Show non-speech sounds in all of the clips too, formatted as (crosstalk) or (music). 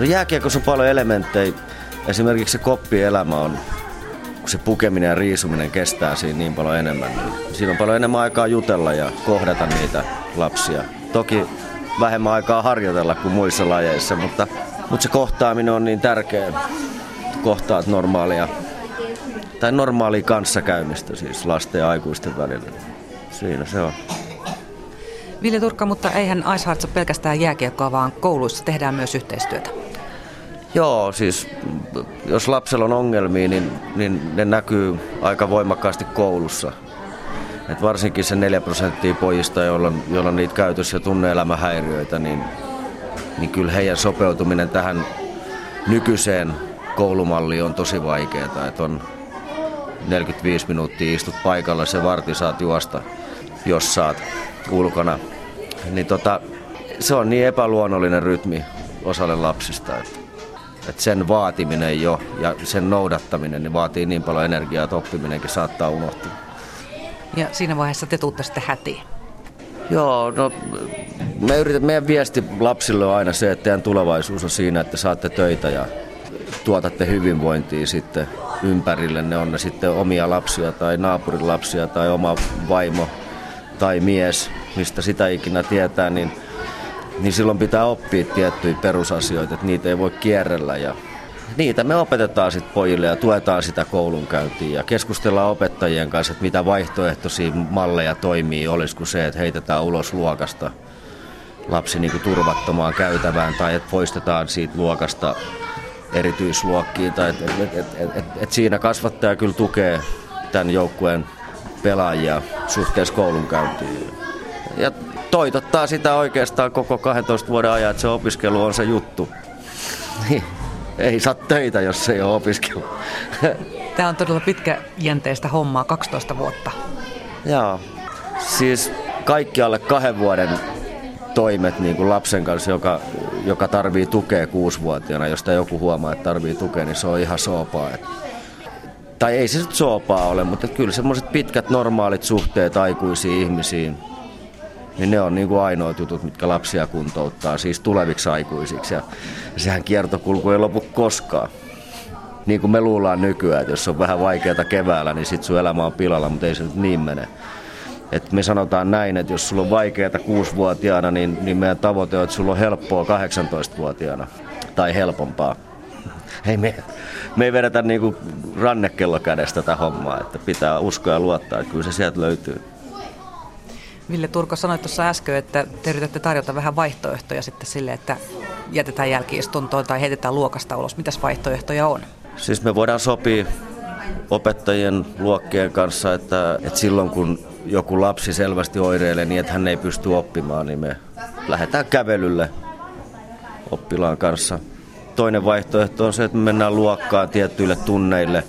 No jääkiekossa on paljon elementtejä. Esimerkiksi se koppielämä on, kun se pukeminen ja riisuminen kestää siinä niin paljon enemmän. Niin siinä on paljon enemmän aikaa jutella ja kohdata niitä lapsia. Toki vähemmän aikaa harjoitella kuin muissa lajeissa, mutta, mutta se kohtaaminen on niin tärkeä. Kohtaat normaalia, tai normaalia kanssakäymistä siis lasten ja aikuisten välillä. Siinä se on. Ville Turkka, mutta eihän Ice Hearts pelkästään jääkiekkoa, vaan kouluissa tehdään myös yhteistyötä. Joo, siis jos lapsella on ongelmia, niin, niin ne näkyy aika voimakkaasti koulussa. Et varsinkin se 4 prosenttia pojista, joilla on, joilla on niitä käytös- ja tunne-elämähäiriöitä, niin, niin kyllä heidän sopeutuminen tähän nykyiseen koulumalliin on tosi vaikeaa. Et on 45 minuuttia istut paikalla, se varti saat juosta, jos saat ulkona. Niin tota, se on niin epäluonnollinen rytmi osalle lapsista, että, että sen vaatiminen jo ja sen noudattaminen niin vaatii niin paljon energiaa, että oppiminenkin saattaa unohtua. Ja siinä vaiheessa te tuutte sitten hätiin. Joo, no me yritän, meidän viesti lapsille on aina se, että teidän tulevaisuus on siinä, että saatte töitä ja tuotatte hyvinvointia sitten ympärille. Ne on ne sitten omia lapsia tai naapurin lapsia tai oma vaimo tai mies, mistä sitä ikinä tietää, niin, niin silloin pitää oppia tiettyjä perusasioita, että niitä ei voi kierrellä ja niitä me opetetaan sitten pojille ja tuetaan sitä koulunkäyntiä ja keskustellaan opettajien kanssa, että mitä vaihtoehtoisia malleja toimii, olisiko se, että heitetään ulos luokasta lapsi niin kuin turvattomaan käytävään tai että poistetaan siitä luokasta erityisluokkiin. Tai et, et, et, et, et, et siinä kasvattaja kyllä tukee tämän joukkueen pelaajia suhteessa koulunkäyntiin. Ja toitottaa sitä oikeastaan koko 12 vuoden ajan, että se opiskelu on se juttu. Niin, ei saa töitä, jos ei ole opiskelu. (laughs) Tämä on todella pitkäjänteistä hommaa, 12 vuotta. Joo, siis kaikki alle kahden vuoden toimet niin kuin lapsen kanssa, joka, joka tarvii tukea kuusivuotiaana, josta joku huomaa, että tarvii tukea, niin se on ihan soopaa. Et, tai ei se nyt soopaa ole, mutta kyllä semmoiset pitkät normaalit suhteet aikuisiin ihmisiin, niin ne on niin kuin ainoat jutut, mitkä lapsia kuntouttaa, siis tuleviksi aikuisiksi. Ja sehän kiertokulku ei lopu koskaan. Niin kuin me luullaan nykyään, että jos on vähän vaikeaa keväällä, niin sit sun elämä on pilalla, mutta ei se nyt niin mene. Et me sanotaan näin, että jos sulla on vaikeaa kuusivuotiaana, niin, niin meidän tavoite on, että sulla on helppoa 18-vuotiaana. Tai helpompaa. Hei, me, me ei vedetä niinku rannekello kädestä tätä hommaa, että pitää uskoa ja luottaa, että kyllä se sieltä löytyy. Ville Turko sanoi tuossa äsken, että te yritätte tarjota vähän vaihtoehtoja sitten sille, että jätetään jälkiistuntoon tai heitetään luokasta ulos. Mitäs vaihtoehtoja on? Siis me voidaan sopia opettajien luokkien kanssa, että, että silloin kun joku lapsi selvästi oireilee niin, että hän ei pysty oppimaan, niin me lähdetään kävelylle oppilaan kanssa. Toinen vaihtoehto on se, että me mennään luokkaan tiettyille tunneille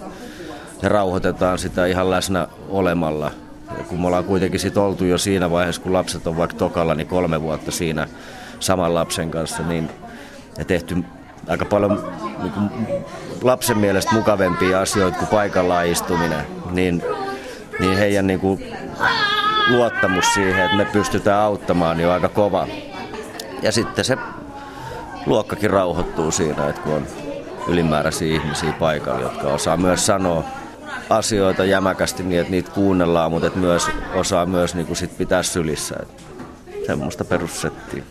ja rauhoitetaan sitä ihan läsnä olemalla. Kun me ollaan kuitenkin sit oltu jo siinä vaiheessa, kun lapset on vaikka tokalla, niin kolme vuotta siinä saman lapsen kanssa, niin ja tehty aika paljon niin kuin lapsen mielestä mukavempia asioita kuin paikallaan istuminen, niin, niin heidän niin kuin luottamus siihen, että me pystytään auttamaan, niin on aika kova. Ja sitten se luokkakin rauhoittuu siinä, että kun on ylimääräisiä ihmisiä paikalla, jotka osaa myös sanoa asioita jämäkästi niin, että niitä kuunnellaan, mutta että myös osaa myös niin kuin sit pitää sylissä. Että semmoista perussettiä.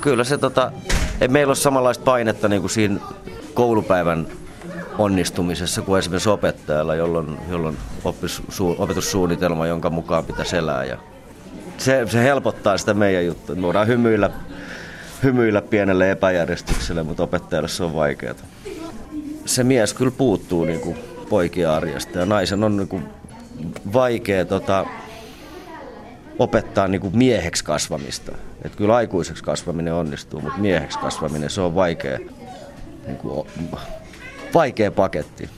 Kyllä se tota, ei meillä ole samanlaista painetta niin kuin siinä koulupäivän onnistumisessa kuin esimerkiksi opettajalla, jolloin, jolloin oppis, su, opetussuunnitelma, jonka mukaan pitäisi elää. Ja se, se helpottaa sitä meidän juttua. Me voidaan hymyillä, hymyillä pienelle epäjärjestykselle, mutta opettajalle se on vaikeaa. Se mies kyllä puuttuu niin kuin poikien arjesta ja naisen on niin kuin vaikea tota, opettaa niin kuin mieheksi kasvamista. Et kyllä aikuiseksi kasvaminen onnistuu, mutta mieheksi kasvaminen se on vaikea, niin kuin, vaikea paketti.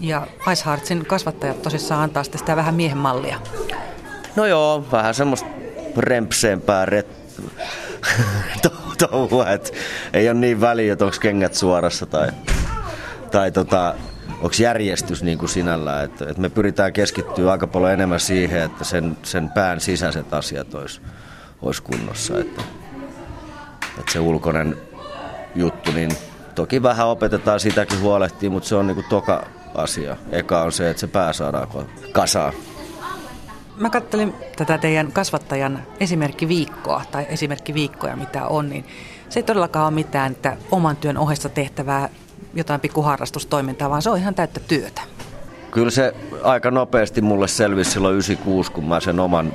Ja Ice Heartsin kasvattajat tosissaan antaa sitä vähän miehen mallia. No joo, vähän semmoista rempseempää ret... (laughs) touhua, että ei ole niin väliä, että onko kengät suorassa tai, tai tota, onko järjestys niin kuin sinällään. Että, että me pyritään keskittyä aika paljon enemmän siihen, että sen, sen pään sisäiset asiat olisi, olisi kunnossa. Että, että se ulkoinen juttu, niin toki vähän opetetaan sitäkin huolehtia, mutta se on niinku toka asia. Eka on se, että se pää saadaan kasaan. Mä kattelin tätä teidän kasvattajan esimerkkiviikkoa tai esimerkkiviikkoja, mitä on, niin se ei todellakaan ole mitään, että oman työn ohessa tehtävää jotain pikkuharrastustoimintaa, vaan se on ihan täyttä työtä. Kyllä se aika nopeasti mulle selvisi silloin 96, kun mä sen oman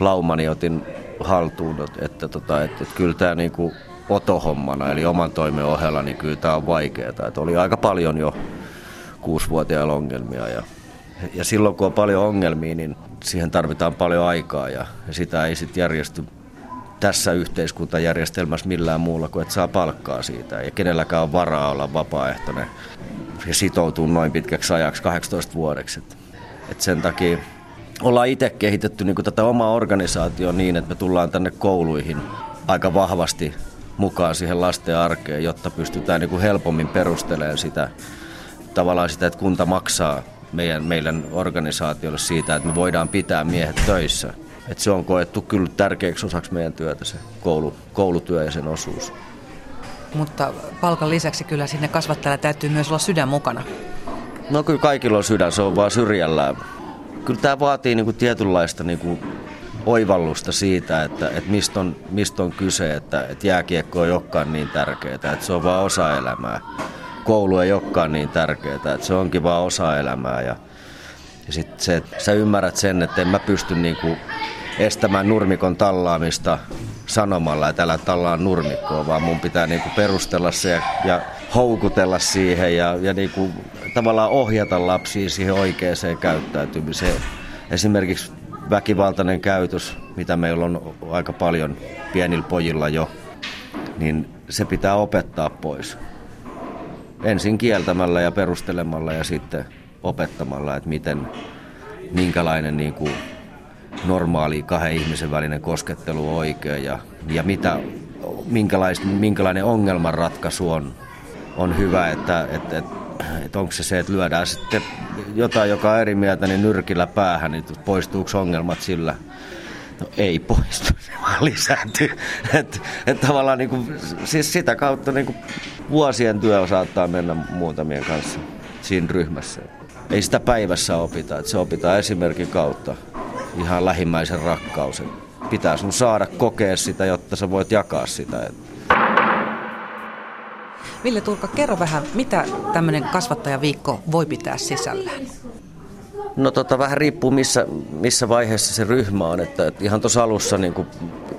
laumani otin haltuun, että, tota, että, että kyllä tämä niinku otohommana, eli oman toimen ohella, niin kyllä tämä on vaikeaa. Että oli aika paljon jo kuusivuotiailla ongelmia ja, ja silloin kun on paljon ongelmia, niin siihen tarvitaan paljon aikaa ja, ja sitä ei sitten järjesty tässä yhteiskuntajärjestelmässä millään muulla kuin, että saa palkkaa siitä. Ja kenelläkään on varaa olla vapaaehtoinen ja sitoutuu noin pitkäksi ajaksi 18 vuodeksi. Et, et sen takia ollaan itse kehitetty niin tätä omaa organisaatioa niin, että me tullaan tänne kouluihin aika vahvasti mukaan siihen lasten arkeen, jotta pystytään niin kuin helpommin perustelemaan sitä, tavallaan sitä, että kunta maksaa meidän, meidän organisaatiolle siitä, että me voidaan pitää miehet töissä. Et se on koettu kyllä tärkeäksi osaksi meidän työtä se koulu, koulutyö ja sen osuus. Mutta palkan lisäksi kyllä sinne kasvattajalla täytyy myös olla sydän mukana. No kyllä kaikilla on sydän, se on vaan syrjällään. Kyllä tämä vaatii niinku tietynlaista niinku oivallusta siitä, että, että mistä, on, mistä on kyse, että, että jääkiekko ei olekaan niin tärkeää, että se on vaan osa elämää. Koulu ei olekaan niin tärkeää, että se onkin vaan osa elämää. Ja, ja sitten se, että sä ymmärrät sen, että en mä pysty niinku estämään nurmikon tallaamista sanomalla, että älä tallaan nurmikkoa, vaan mun pitää niinku perustella se ja, ja houkutella siihen ja, ja niinku tavallaan ohjata lapsia siihen oikeaan käyttäytymiseen. Esimerkiksi väkivaltainen käytös, mitä meillä on aika paljon pienillä pojilla jo, niin se pitää opettaa pois. Ensin kieltämällä ja perustelemalla ja sitten opettamalla, että miten, minkälainen niin kuin normaali kahden ihmisen välinen koskettelu on oikein ja, ja mitä, minkälainen ongelmanratkaisu on, on hyvä, että, että, että, että onko se se, että lyödään sitten jotain, joka on eri mieltä, niin nyrkillä päähän, niin poistuuko ongelmat sillä? No ei poistu, (laughs) se vaan lisääntyy. Että et tavallaan niin kuin, siis sitä kautta niin kuin vuosien työ saattaa mennä muutamien kanssa siinä ryhmässä. Ei sitä päivässä opita, että se opitaan esimerkin kautta. Ihan lähimmäisen rakkaus. Pitää sun saada kokea sitä, jotta sä voit jakaa sitä. Ville Turka, kerro vähän, mitä tämmöinen kasvattajaviikko voi pitää sisällään? No tota, vähän riippuu missä, missä vaiheessa se ryhmä on. Että, että ihan tuossa alussa niin kun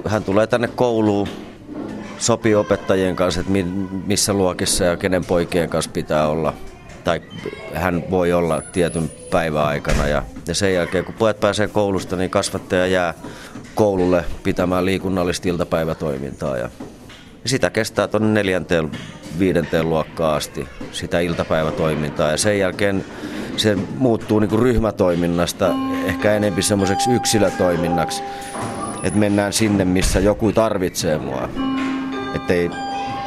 hän tulee tänne kouluun, sopii opettajien kanssa, että missä luokissa ja kenen poikien kanssa pitää olla. Tai hän voi olla tietyn päivän aikana. Ja, ja sen jälkeen, kun pojat pääsee koulusta, niin kasvattaja jää koululle pitämään liikunnallista iltapäivätoimintaa. Ja, ja sitä kestää tuonne neljänteen, viidenteen luokkaan asti, sitä iltapäivätoimintaa. Ja sen jälkeen se muuttuu niin kuin ryhmätoiminnasta ehkä enemmän semmoiseksi yksilötoiminnaksi, että mennään sinne, missä joku tarvitsee mua. Että ei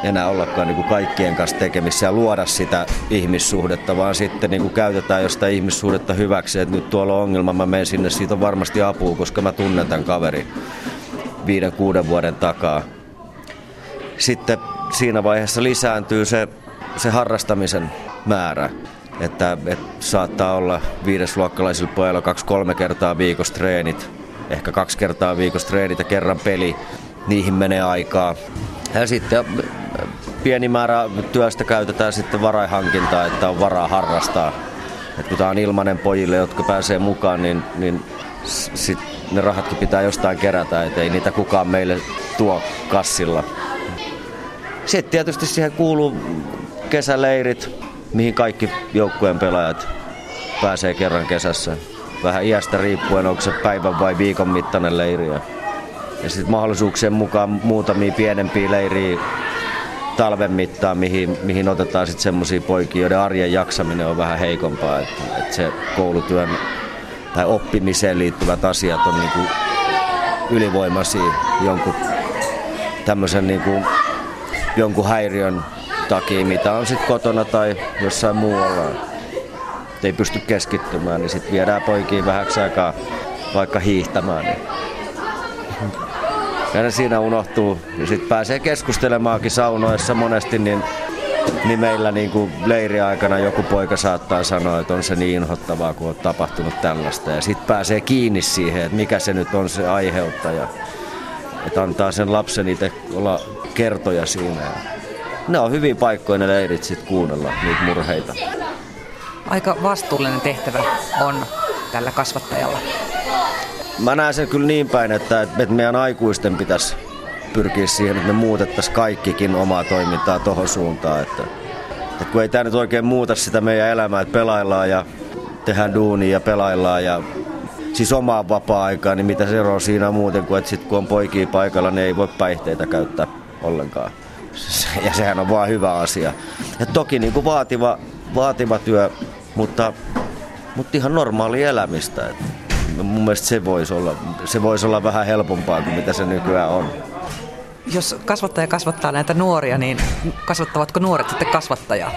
enää ollakaan niin kuin kaikkien kanssa tekemissä ja luoda sitä ihmissuhdetta, vaan sitten niin kuin käytetään jostain ihmissuhdetta hyväksi, että nyt tuolla on ongelma, mä menen sinne, siitä on varmasti apua, koska mä tunnen tämän kaverin viiden, kuuden vuoden takaa. Sitten siinä vaiheessa lisääntyy se, se harrastamisen määrä. Että, että saattaa olla viidesluokkalaisilla pojilla kaksi-kolme kertaa viikossa treenit, ehkä kaksi kertaa viikossa treenit ja kerran peli. Niihin menee aikaa. Ja sitten pieni määrä työstä käytetään sitten varaihankintaa, että on varaa harrastaa. Et kun tämä on ilmainen pojille, jotka pääsee mukaan, niin, niin sit ne rahatkin pitää jostain kerätä, et ei niitä kukaan meille tuo kassilla. Sitten tietysti siihen kuuluu kesäleirit, mihin kaikki joukkueen pelaajat pääsee kerran kesässä. Vähän iästä riippuen, onko se päivän vai viikon mittainen leiri. Ja sitten mahdollisuuksien mukaan muutamia pienempiä leiriä talven mittaan, mihin, mihin otetaan sitten semmoisia poikia, joiden arjen jaksaminen on vähän heikompaa. Että, että se koulutyön tai oppimiseen liittyvät asiat on niinku ylivoimaisia jonkun tämmöisen niinku, jonkun häiriön takia, mitä on sitten kotona tai jossain muualla. Et ei pysty keskittymään, niin sitten viedään poikiin vähäksi aikaa vaikka hiihtämään. Niin ja ne siinä unohtuu. Ja sitten pääsee keskustelemaankin saunoissa monesti, niin niin meillä niin kuin leiriaikana joku poika saattaa sanoa, että on se niin inhottavaa, kun on tapahtunut tällaista. Ja sitten pääsee kiinni siihen, että mikä se nyt on se aiheuttaja. Että antaa sen lapsen itse olla kertoja siinä. Ne on hyvin paikkoja ne leirit sitten kuunnella niitä murheita. Aika vastuullinen tehtävä on tällä kasvattajalla. Mä näen sen kyllä niin päin, että, että meidän aikuisten pitäisi pyrkiä siihen, että me muutettaisiin kaikkikin omaa toimintaa tuohon suuntaan. Että, että kun ei tämä nyt oikein muuta sitä meidän elämää, että pelaillaan ja tehdään duunia ja pelaillaan ja siis omaa vapaa-aikaa, niin mitä se on siinä muuten kuin, että sit kun on poikia paikalla, niin ei voi päihteitä käyttää ollenkaan. (laughs) Ja sehän on vaan hyvä asia. Ja toki niin kuin vaativa, vaativa työ, mutta, mutta ihan normaali elämistä. Että mun mielestä se voisi olla, se voisi olla vähän helpompaa kuin mitä se nykyään on. Jos kasvattaja kasvattaa näitä nuoria, niin kasvattavatko nuoret sitten kasvattajaa?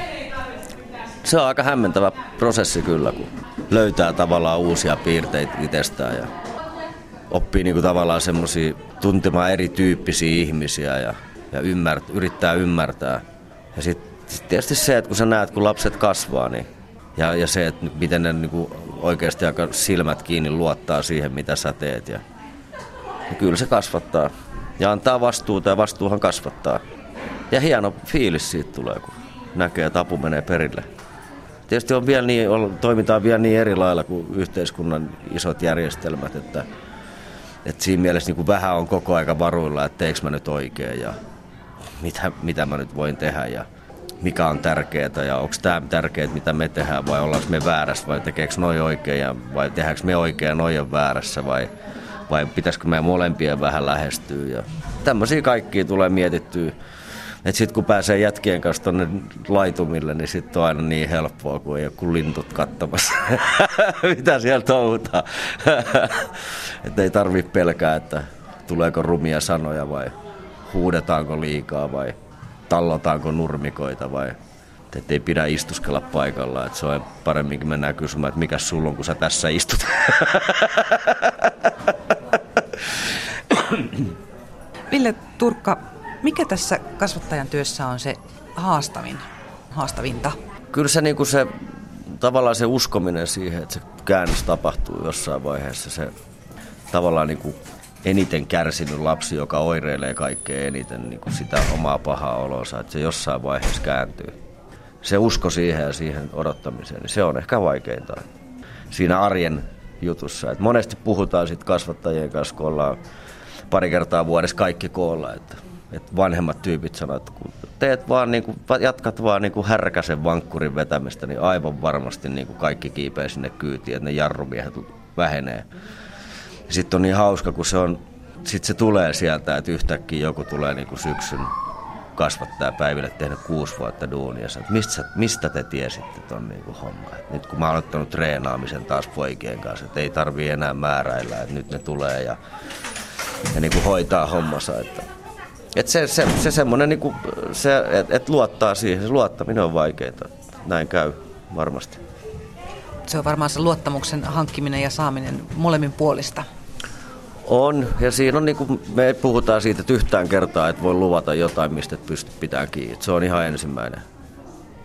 Se on aika hämmentävä prosessi kyllä, kun löytää tavallaan uusia piirteitä itsestään ja oppii niin kuin tavallaan semmoisia tuntemaan erityyppisiä ihmisiä ja, ja ymmärt, yrittää ymmärtää. Ja sitten sit tietysti se, että kun sä näet, kun lapset kasvaa, niin ja, ja se, että miten ne niin kuin oikeasti aika silmät kiinni luottaa siihen, mitä sä teet. Ja, ja kyllä se kasvattaa ja antaa vastuuta ja vastuuhan kasvattaa. Ja hieno fiilis siitä tulee, kun näkee, että apu menee perille. Tietysti on vielä niin, toimitaan vielä niin eri lailla kuin yhteiskunnan isot järjestelmät, että, että siinä mielessä niin kuin vähän on koko aika varuilla, että teekö mä nyt oikein ja mitä, mitä mä nyt voin tehdä ja mikä on tärkeää ja onko tämä tärkeää, mitä me tehdään vai ollaanko me väärässä vai tekeekö noi oikein ja, vai tehdäänkö me oikein ja noi on väärässä vai vai pitäisikö meidän molempien vähän lähestyä. Ja tämmöisiä kaikkia tulee mietittyä. Että sitten kun pääsee jätkien kanssa tuonne laitumille, niin sitten on aina niin helppoa, kun ei ole kuin lintut katsomassa, (laughs) mitä siellä touhutaan. (laughs) että ei tarvitse pelkää, että tuleeko rumia sanoja vai huudetaanko liikaa vai tallotaanko nurmikoita vai että ei pidä istuskella paikalla. Että se on paremminkin mennään kysymään, että mikä sulla on, kun sä tässä istut. Ville Turkka, mikä tässä kasvattajan työssä on se haastavin, haastavinta? Kyllä se, niin kuin se tavallaan se uskominen siihen, että se käännös tapahtuu jossain vaiheessa. Se tavallaan niin kuin eniten kärsinyt lapsi, joka oireilee kaikkein eniten niin kuin sitä omaa pahaa olonsa, että se jossain vaiheessa kääntyy. Se usko siihen ja siihen odottamiseen, niin se on ehkä vaikeinta siinä arjen jutussa. Et monesti puhutaan sit kasvattajien kanssa, kun ollaan pari kertaa vuodessa kaikki koolla, että, että vanhemmat tyypit sanoo, että kun teet vaan, niin kuin, jatkat vaan niin kuin härkäsen vankkurin vetämistä, niin aivan varmasti niin kuin kaikki kiipee sinne kyytiin, että ne jarrumiehet vähenee. Sitten on niin hauska, kun se on, sitten se tulee sieltä, että yhtäkkiä joku tulee niin kuin syksyn kasvattaa päiville tehnyt kuusi vuotta duunia. Sanoin, mistä, mistä te tiesitte ton niin homma? Et nyt kun mä oon ottanut treenaamisen taas poikien kanssa, että ei tarvii enää määräillä, että nyt ne tulee ja, ja niin kuin hoitaa hommansa. Että, et se, se, se semmoinen, niin kuin, se, että et luottaa siihen, se luottaminen on vaikeaa. Näin käy varmasti. Se on varmaan se luottamuksen hankkiminen ja saaminen molemmin puolista. On, ja siinä on niin kuin, me puhutaan siitä, että yhtään kertaa et voi luvata jotain, mistä et pysty pitämään kiinni. Se on ihan ensimmäinen.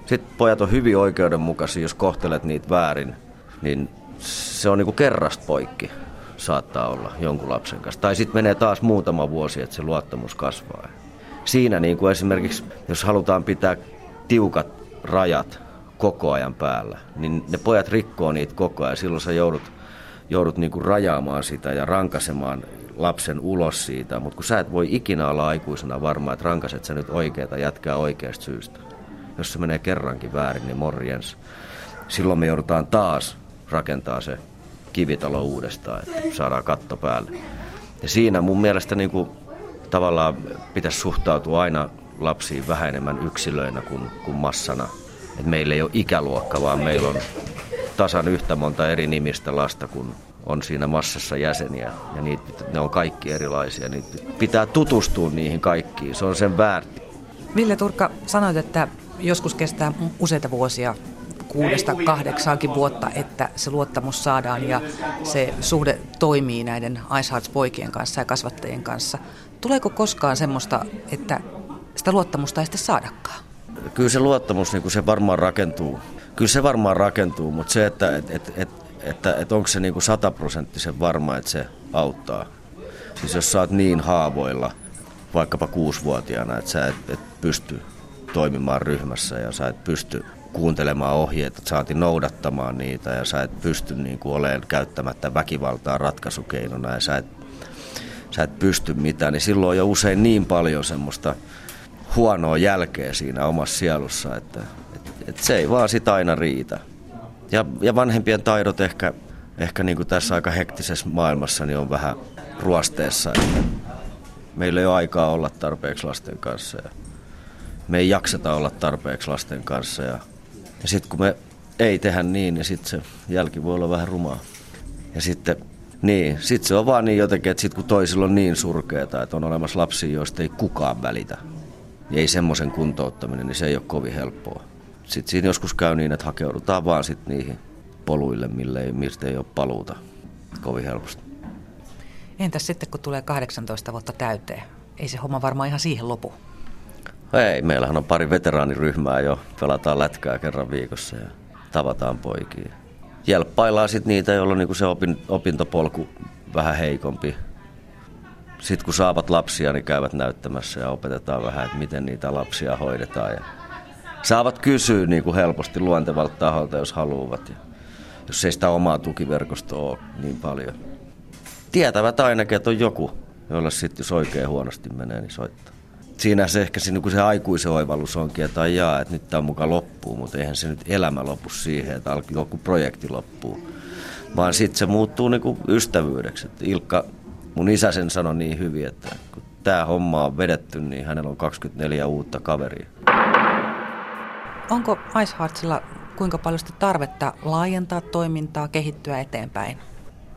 Sitten pojat on hyvin oikeudenmukaisia, jos kohtelet niitä väärin, niin se on niin kuin kerrasta poikki saattaa olla jonkun lapsen kanssa. Tai sitten menee taas muutama vuosi, että se luottamus kasvaa. Siinä niin kuin esimerkiksi, jos halutaan pitää tiukat rajat koko ajan päällä, niin ne pojat rikkoo niitä koko ajan. Silloin sä joudut joudut niin kuin rajaamaan sitä ja rankasemaan lapsen ulos siitä, mutta kun sä et voi ikinä olla aikuisena varma, että rankaset sä nyt oikeata jätkää oikeasta syystä. Jos se menee kerrankin väärin, niin morjens. Silloin me joudutaan taas rakentaa se kivitalo uudestaan, että saadaan katto päälle. Ja siinä mun mielestä niin kuin, tavallaan pitäisi suhtautua aina lapsiin vähän enemmän yksilöinä kuin, kuin massana. Et meillä ei ole ikäluokka, vaan meillä on tasan yhtä monta eri nimistä lasta, kun on siinä massassa jäseniä. Ja niitä, ne on kaikki erilaisia. Niitä pitää tutustua niihin kaikkiin. Se on sen väärti. Ville Turkka, sanoit, että joskus kestää useita vuosia, kuudesta kahdeksaankin vuotta, että se luottamus saadaan ja se suhde toimii näiden Ice Hearts poikien kanssa ja kasvattajien kanssa. Tuleeko koskaan semmoista, että sitä luottamusta ei sitten saadakaan? Kyllä se luottamus, niin se varmaan rakentuu. Kyllä se varmaan rakentuu, mutta se, että et, et, et, että, että onko se niin sataprosenttisen varma, että se auttaa. Siis jos sä oot niin haavoilla, vaikkapa kuusivuotiaana, että sä et, et pysty toimimaan ryhmässä ja sä et pysty kuuntelemaan ohjeita, saati noudattamaan niitä ja sä et pysty niin kuin olemaan käyttämättä väkivaltaa ratkaisukeinona ja sä et, sä et pysty mitään, niin silloin on jo usein niin paljon semmoista huonoa jälkeä siinä omassa sielussa, että, että, että se ei vaan sitä aina riitä. Ja, ja vanhempien taidot ehkä, ehkä niin kuin tässä aika hektisessä maailmassa niin on vähän ruosteessa, että meillä ei ole aikaa olla tarpeeksi lasten kanssa ja me ei jakseta olla tarpeeksi lasten kanssa ja ja sitten kun me ei tehdä niin, niin sitten se jälki voi olla vähän rumaa. Ja sitten niin, sitten se on vaan niin jotenkin, että sit kun toisilla on niin surkeeta, että on olemassa lapsia, joista ei kukaan välitä, ja ei semmoisen kuntouttaminen, niin se ei ole kovin helppoa. Sitten siinä joskus käy niin, että hakeudutaan vaan sit niihin poluille, mille ei, mistä ei ole paluuta kovin helposti. Entäs sitten, kun tulee 18 vuotta täyteen? Ei se homma varmaan ihan siihen lopu. Ei, meillähän on pari veteraaniryhmää jo. Pelataan lätkää kerran viikossa ja tavataan poikia. Jelppaillaan sitten niitä, joilla on niinku se opin, opintopolku vähän heikompi. Sitten kun saavat lapsia, niin käyvät näyttämässä ja opetetaan vähän, että miten niitä lapsia hoidetaan. Ja saavat kysyä niin kuin helposti luontevalta taholta, jos haluavat. Ja jos ei sitä omaa tukiverkostoa ole niin paljon. Tietävät ainakin, että on joku, jolle sitten jos oikein huonosti menee, niin soittaa siinä se ehkä se, niin se aikuisen oivallus onkin, että ajaa, että nyt tämä on mukaan loppuu, mutta eihän se nyt elämä lopu siihen, että joku projekti loppuu. Vaan sitten se muuttuu niin kuin ystävyydeksi. Että Ilkka, mun isä sen sanoi niin hyvin, että kun tämä homma on vedetty, niin hänellä on 24 uutta kaveria. Onko Iceheartsilla kuinka paljon tarvetta laajentaa toimintaa, kehittyä eteenpäin?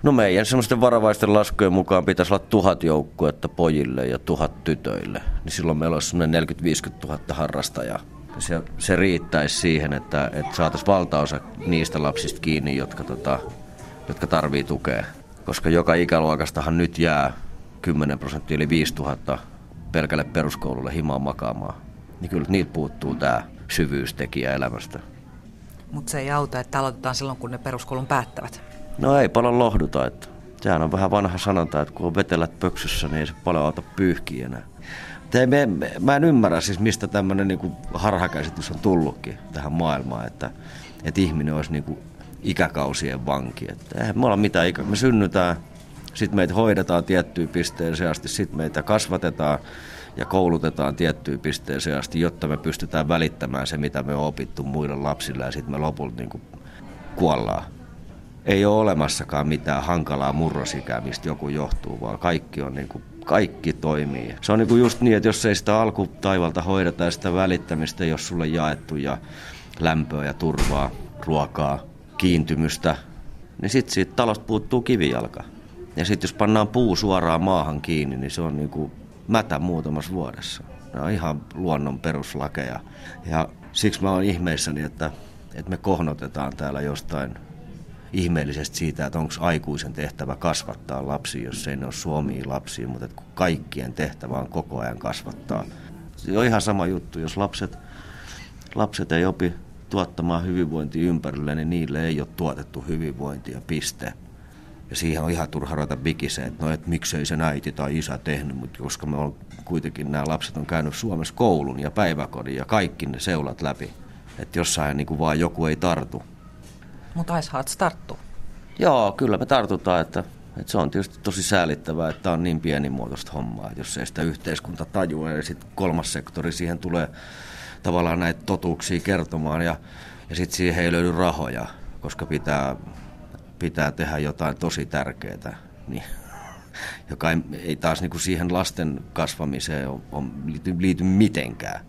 No meidän semmoisten varovaisten laskujen mukaan pitäisi olla tuhat joukkuetta pojille ja tuhat tytöille. Niin silloin meillä olisi semmoinen 40-50 000 harrastajaa. Se, se riittäisi siihen, että, että saataisiin valtaosa niistä lapsista kiinni, jotka, tota, jotka tarvii tukea. Koska joka ikäluokastahan nyt jää 10 prosenttia eli 5000 pelkälle peruskoululle himaan makaamaan. Niin kyllä niitä puuttuu tämä syvyystekijä elämästä. Mutta se ei auta, että aloitetaan silloin, kun ne peruskoulun päättävät. No ei paljon lohduta. Että sehän on vähän vanha sanonta, että kun on vetelät pöksyssä, niin ei se paljon auta pyyhkiä enää. Te, me, me, mä en ymmärrä siis, mistä tämmöinen niin harhakäsitys on tullutkin tähän maailmaan, että, että ihminen olisi niin kuin ikäkausien vanki. Että eihän me olla mitään ikä. Me synnytään, sitten meitä hoidetaan tiettyyn pisteeseen asti, sitten meitä kasvatetaan ja koulutetaan tiettyyn pisteeseen asti, jotta me pystytään välittämään se, mitä me on opittu muille lapsille ja sitten me lopulta niin kuollaan ei ole olemassakaan mitään hankalaa murrosikää, mistä joku johtuu, vaan kaikki on niin kuin, kaikki toimii. Se on niin kuin just niin, että jos ei sitä alkutaivalta hoideta ja sitä välittämistä, jos sulle jaettu ja lämpöä ja turvaa, ruokaa, kiintymystä, niin sitten siitä talosta puuttuu kivijalka. Ja sitten jos pannaan puu suoraan maahan kiinni, niin se on niin kuin mätä muutamassa vuodessa. Ne on ihan luonnon peruslakeja. Ja siksi mä oon ihmeissäni, että, että me kohnotetaan täällä jostain ihmeellisesti siitä, että onko aikuisen tehtävä kasvattaa lapsia, jos ei ne ole suomia lapsia, mutta että kaikkien tehtävä on koko ajan kasvattaa. Se on ihan sama juttu, jos lapset, lapset ei opi tuottamaan hyvinvointia ympärille, niin niille ei ole tuotettu hyvinvointia, piste. Ja siihen on ihan turha ruveta bikiseen, että no, et miksei sen äiti tai isä tehnyt, mutta koska me on kuitenkin nämä lapset on käynyt Suomessa koulun ja päiväkodin ja kaikki ne seulat läpi. Että jossain niin kuin vaan joku ei tartu, mutta Icehearts tarttuu. Joo, kyllä me tartutaan, että, että se on tietysti tosi säälittävää, että on niin pienimuotoista hommaa, että jos ei sitä yhteiskunta tajua ja sitten kolmas sektori siihen tulee tavallaan näitä totuuksia kertomaan ja, ja sitten siihen ei löydy rahoja, koska pitää, pitää tehdä jotain tosi tärkeää, niin, (laughs) joka ei, ei taas niin kuin siihen lasten kasvamiseen on, on, liity, liity mitenkään.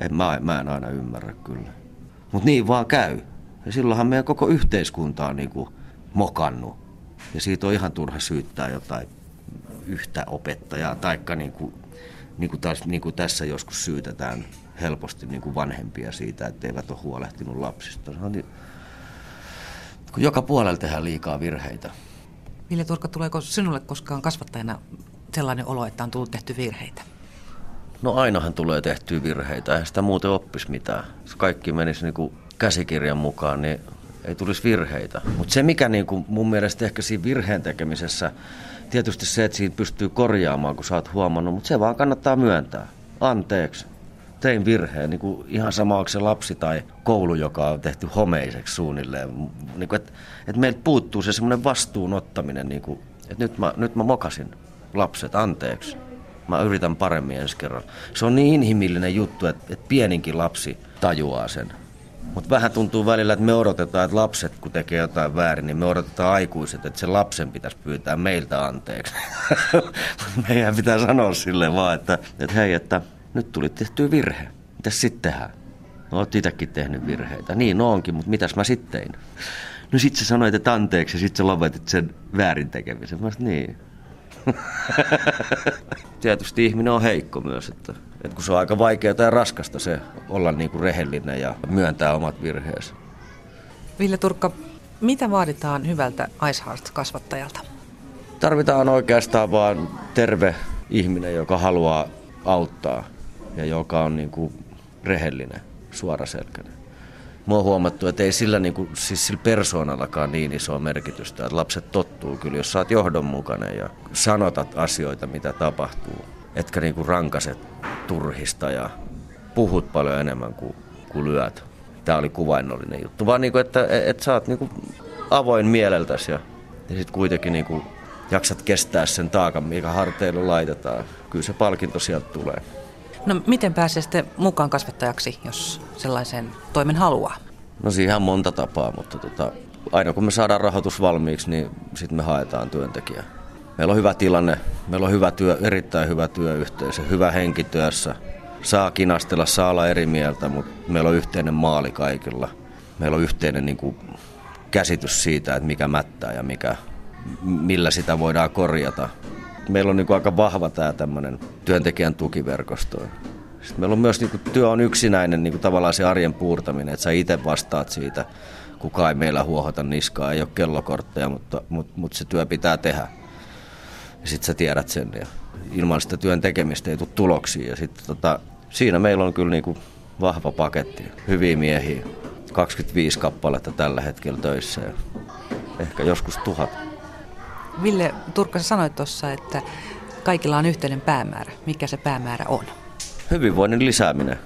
En, mä, mä en aina ymmärrä kyllä. Mutta niin vaan käy. Ja silloinhan meidän koko yhteiskunta on niin kuin mokannut. Ja siitä on ihan turha syyttää jotain yhtä opettajaa, taikka niin kuin, niin kuin, taas, niin kuin tässä joskus syytetään helposti niin kuin vanhempia siitä, että eivät ole huolehtinut lapsista. Se on niin, kun joka puolella tehdään liikaa virheitä. Ville Turka, tuleeko sinulle koskaan kasvattajana sellainen olo, että on tullut tehty virheitä? No ainahan tulee tehtyä virheitä, eihän sitä muuten oppisi mitään. Jos kaikki menisi niin kuin käsikirjan mukaan, niin ei tulisi virheitä. Mutta se, mikä niin kuin mun mielestä ehkä siinä virheen tekemisessä, tietysti se, että siinä pystyy korjaamaan, kun sä oot huomannut, mutta se vaan kannattaa myöntää. Anteeksi, tein virheen, niin kuin ihan sama onko se lapsi tai koulu, joka on tehty homeiseksi suunnilleen. Niin kuin, että, että meiltä puuttuu se semmoinen vastuun ottaminen, niin kuin, että nyt mä, nyt mä mokasin lapset, anteeksi. Mä yritän paremmin ensi kerran. Se on niin inhimillinen juttu, että, että pieninkin lapsi tajuaa sen. Mutta vähän tuntuu välillä, että me odotetaan, että lapset kun tekee jotain väärin, niin me odotetaan aikuiset, että se lapsen pitäisi pyytää meiltä anteeksi. (laughs) Meidän pitää sanoa sille vaan, että, että hei, että nyt tuli tehty virhe. Mitäs sitten tehdään? No oot itsekin tehnyt virheitä. Niin, no onkin, mutta mitäs mä sitten tein? No sit sä sanoit, että anteeksi ja sit sä lopetit sen väärin tekemisen. Mä sanoin, niin. (laughs) Tietysti ihminen on heikko myös, että, että kun se on aika vaikeaa ja raskasta se olla niin kuin rehellinen ja myöntää omat virheensä. Ville Turkka, mitä vaaditaan hyvältä Iceheart-kasvattajalta? Tarvitaan oikeastaan vaan terve ihminen, joka haluaa auttaa ja joka on niin kuin rehellinen, suoraselkäinen. Mua on huomattu, että ei sillä, niin kuin, siis sillä persoonallakaan niin isoa merkitystä, että lapset tottuu kyllä, jos sä oot johdonmukainen ja sanotat asioita, mitä tapahtuu, etkä niin kuin rankaset turhista ja puhut paljon enemmän kuin, kuin lyöt. Tämä oli kuvainnollinen juttu, vaan niin kuin, että että sä oot niin kuin avoin mieleltäsi ja, ja sitten kuitenkin niin kuin jaksat kestää sen taakan, mikä harteille laitetaan. Kyllä se palkinto sieltä tulee. No miten pääsee sitten mukaan kasvattajaksi, jos sellaisen toimen haluaa? No siihen on monta tapaa, mutta tota, aina kun me saadaan rahoitus valmiiksi, niin sitten me haetaan työntekijää. Meillä on hyvä tilanne, meillä on hyvä työ, erittäin hyvä työyhteisö, hyvä henkityössä. Saa kinastella, saa olla eri mieltä, mutta meillä on yhteinen maali kaikilla. Meillä on yhteinen niin kuin, käsitys siitä, että mikä mättää ja mikä, millä sitä voidaan korjata meillä on niin kuin aika vahva tämä tämmöinen työntekijän tukiverkosto. Sitten meillä on myös, niin kuin, työ on yksinäinen niin kuin tavallaan se arjen puurtaminen, että sä itse vastaat siitä. Kukaan ei meillä huohota niskaa, ei ole kellokortteja, mutta, mutta, mutta se työ pitää tehdä. Ja sitten sä tiedät sen. Ja ilman sitä työn tekemistä ei tule tuloksia. Ja sitten tota, siinä meillä on kyllä niin kuin vahva paketti, hyviä miehiä. 25 kappaletta tällä hetkellä töissä ja ehkä joskus tuhat. Ville Turkka, sanoit tuossa, että kaikilla on yhteinen päämäärä. Mikä se päämäärä on? Hyvinvoinnin lisääminen.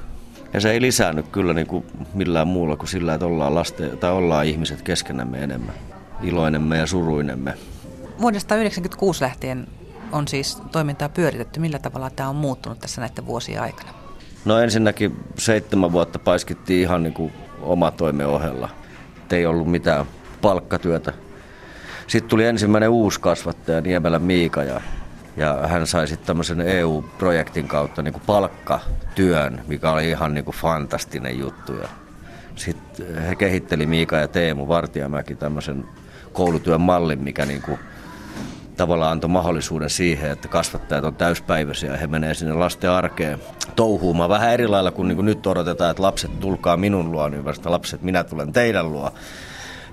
Ja se ei lisäänny kyllä niin kuin millään muulla kuin sillä, että ollaan, laste, tai ollaan ihmiset keskenämme enemmän. Iloinemme ja suruinemme. Vuodesta 1996 lähtien on siis toimintaa pyöritetty. Millä tavalla tämä on muuttunut tässä näiden vuosien aikana? No ensinnäkin seitsemän vuotta paiskittiin ihan niin kuin oma toimen ohella. Et ei ollut mitään palkkatyötä sitten tuli ensimmäinen uusi kasvattaja, Niemelä Miika, ja, ja hän sai sitten tämmöisen EU-projektin kautta niin palkkatyön, mikä oli ihan niin fantastinen juttu. Ja sitten he kehitteli Miika ja Teemu Vartijamäki tämmöisen koulutyön mallin, mikä niin kuin tavallaan antoi mahdollisuuden siihen, että kasvattajat on täyspäiväisiä ja he menee sinne lasten arkeen touhuumaan vähän eri lailla kuin, niin kuin nyt odotetaan, että lapset tulkaa minun luo, niin vasta lapset minä tulen teidän luo.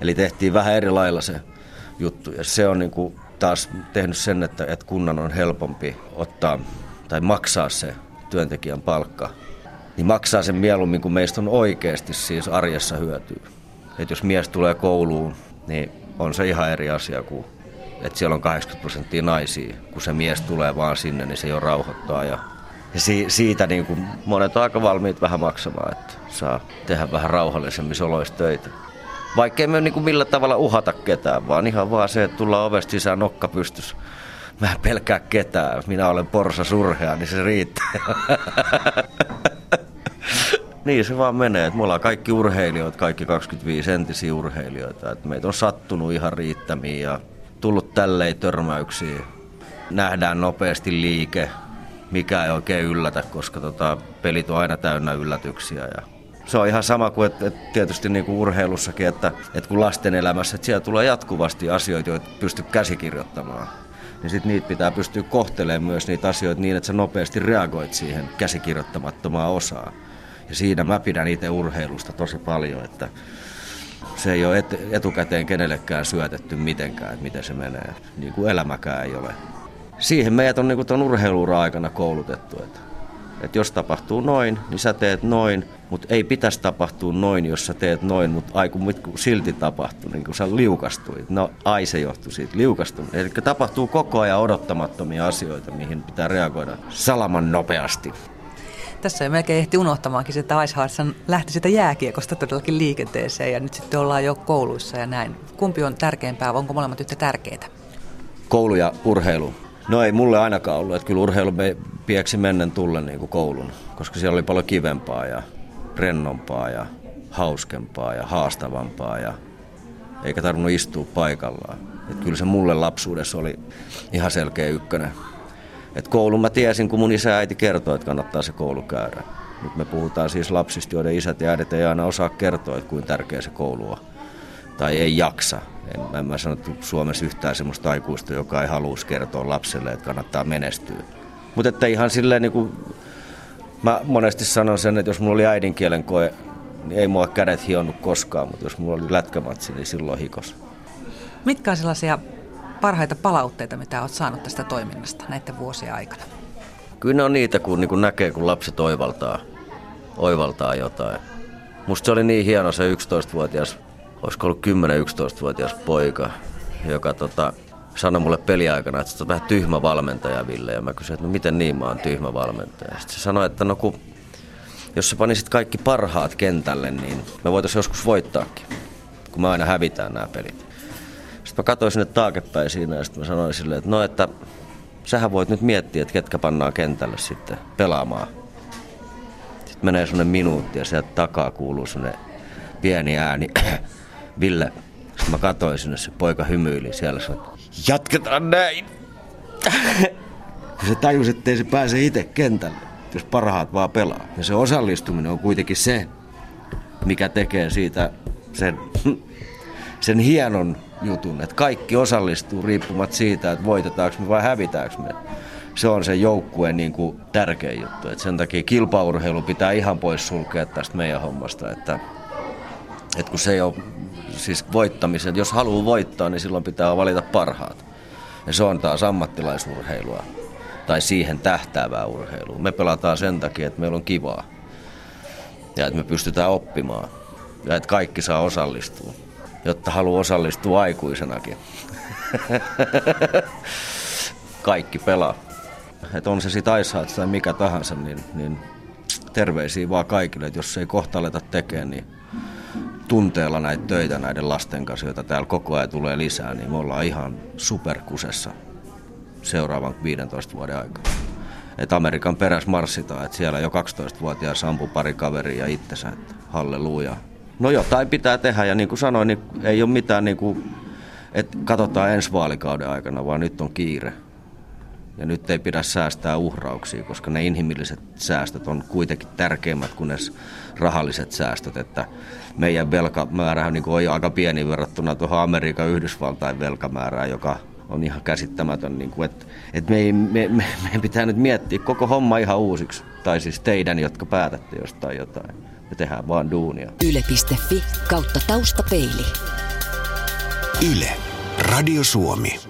Eli tehtiin vähän eri lailla se juttu. Ja se on niin kuin taas tehnyt sen, että, että kunnan on helpompi ottaa tai maksaa se työntekijän palkka. Niin maksaa sen mieluummin, kun meistä on oikeasti siis arjessa hyötyä. Että jos mies tulee kouluun, niin on se ihan eri asia kuin että siellä on 80 prosenttia naisia. Kun se mies tulee vaan sinne, niin se jo rauhoittaa. Ja, ja si, siitä niin kuin monet on aika valmiit vähän maksamaan, että saa tehdä vähän rauhallisemmissa oloissa töitä. Vaikka emme niin kuin millä tavalla uhata ketään, vaan ihan vaan se, että tullaan ovesta sisään nokka pystys. Mä en pelkää ketään, minä olen porsa surhea, niin se riittää. (laughs) niin se vaan menee, että me ollaan kaikki urheilijoita, kaikki 25 entisiä urheilijoita. Että meitä on sattunut ihan riittämiin ja tullut tälleen törmäyksiä. Nähdään nopeasti liike, mikä ei oikein yllätä, koska tota, pelit on aina täynnä yllätyksiä. Ja se on ihan sama kuin että, että tietysti niin kuin urheilussakin, että, että kun lasten elämässä, että siellä tulee jatkuvasti asioita, joita pystyy käsikirjoittamaan. Niin sitten niitä pitää pystyä kohtelemaan myös niitä asioita niin, että sä nopeasti reagoit siihen käsikirjoittamattomaan osaan. Ja siinä mä pidän itse urheilusta tosi paljon, että se ei ole et, etukäteen kenellekään syötetty mitenkään, että miten se menee. Niin kuin elämäkään ei ole. siihen meidät on niin tuon urheiluura aikana koulutettu, että, että jos tapahtuu noin, niin sä teet noin, mutta ei pitäisi tapahtua noin, jos sä teet noin, mutta ai kun silti tapahtuu, niin kun sä liukastuit. No ai se johtuu siitä liukastumista. Eli tapahtuu koko ajan odottamattomia asioita, mihin pitää reagoida salaman nopeasti. Tässä ei melkein ehti unohtamaankin, että Ice lähti sitä jääkiekosta todellakin liikenteeseen ja nyt sitten ollaan jo kouluissa ja näin. Kumpi on tärkeämpää, onko molemmat yhtä tärkeitä? Koulu ja urheilu. No ei mulle ainakaan ollut, että kyllä urheilu pieksi mennen tulle niin kuin koulun, koska siellä oli paljon kivempaa ja rennompaa ja hauskempaa ja haastavampaa ja eikä tarvinnut istua paikallaan. Että kyllä se mulle lapsuudessa oli ihan selkeä ykkönen. Et koulun mä tiesin, kun mun isä ja äiti kertoi, että kannattaa se koulu käydä. Nyt me puhutaan siis lapsista, joiden isät ja äidit ei aina osaa kertoa, että kuinka tärkeä se koulu on. Tai ei jaksa. En, en mä sano Suomessa yhtään sellaista aikuista, joka ei halua kertoa lapselle, että kannattaa menestyä. Mutta että ihan silleen niin kuin, mä monesti sanon sen, että jos mulla oli äidinkielen koe, niin ei mua kädet hionnut koskaan, mutta jos mulla oli lätkämatsi, niin silloin hikos. Mitkä on sellaisia parhaita palautteita, mitä olet saanut tästä toiminnasta näiden vuosien aikana? Kyllä ne on niitä, kun niin kun näkee, kun lapset oivaltaa, oivaltaa jotain. Musta se oli niin hieno se 11-vuotias, olisiko ollut 10-11-vuotias poika, joka tota, sanoi mulle peliaikana, että sä oot vähän tyhmä valmentaja, Ville. Ja mä kysyin, että no miten niin mä oon tyhmä valmentaja. Sitten se sanoi, että no kun, jos sä panisit kaikki parhaat kentälle, niin me voitaisiin joskus voittaakin, kun me aina hävitään nämä pelit. Sitten mä katsoin sinne taaksepäin siinä ja sitten mä sanoin silleen, että no että sähän voit nyt miettiä, että ketkä pannaan kentälle sitten pelaamaan. Sitten menee semmoinen minuutti ja sieltä takaa kuuluu semmoinen pieni ääni. Ville, mä katsoin sinne, se poika hymyili siellä, sanoi, jatketaan näin. (laughs) Kun se tajusi, että ei se pääse itse kentälle, jos parhaat vaan pelaa. Ja se osallistuminen on kuitenkin se, mikä tekee siitä sen, (laughs) sen hienon jutun, että kaikki osallistuu riippumatta siitä, että voitetaanko me vai hävitäänkö me. Se on se joukkueen niin kuin tärkein juttu. Et sen takia kilpaurheilu pitää ihan pois sulkea tästä meidän hommasta, että, että kun se ei ole siis voittamisen, jos haluaa voittaa, niin silloin pitää valita parhaat. Ja se on taas ammattilaisurheilua tai siihen tähtäävää urheilua. Me pelataan sen takia, että meillä on kivaa ja että me pystytään oppimaan ja että kaikki saa osallistua jotta haluaa osallistua aikuisenakin. (laughs) Kaikki pelaa. Et on se sitten Ice tai mikä tahansa, niin, niin terveisiä vaan kaikille, että jos ei kohta aleta tekemään, niin tunteella näitä töitä näiden lasten kanssa, joita täällä koko ajan tulee lisää, niin me ollaan ihan superkusessa seuraavan 15 vuoden aikana. Et Amerikan peräs marssitaan, että siellä jo 12-vuotias ampui pari kaveria itsensä, että halleluja. No jotain pitää tehdä ja niin kuin sanoin, niin ei ole mitään niin kuin, että katsotaan ensi vaalikauden aikana, vaan nyt on kiire. Ja nyt ei pidä säästää uhrauksia, koska ne inhimilliset säästöt on kuitenkin tärkeimmät kuin ne rahalliset säästöt. Että meidän velkamäärä niin on aika pieni verrattuna tuohon Amerikan Yhdysvaltain velkamäärään, joka on ihan käsittämätön. Niin kuin, että, että me, me, me, meidän pitää nyt miettiä koko homma ihan uusiksi. Tai siis teidän, jotka päätätte jostain jotain. Me tehdään vaan duunia. Yle.fi kautta taustapeili. Yle. Radio Suomi.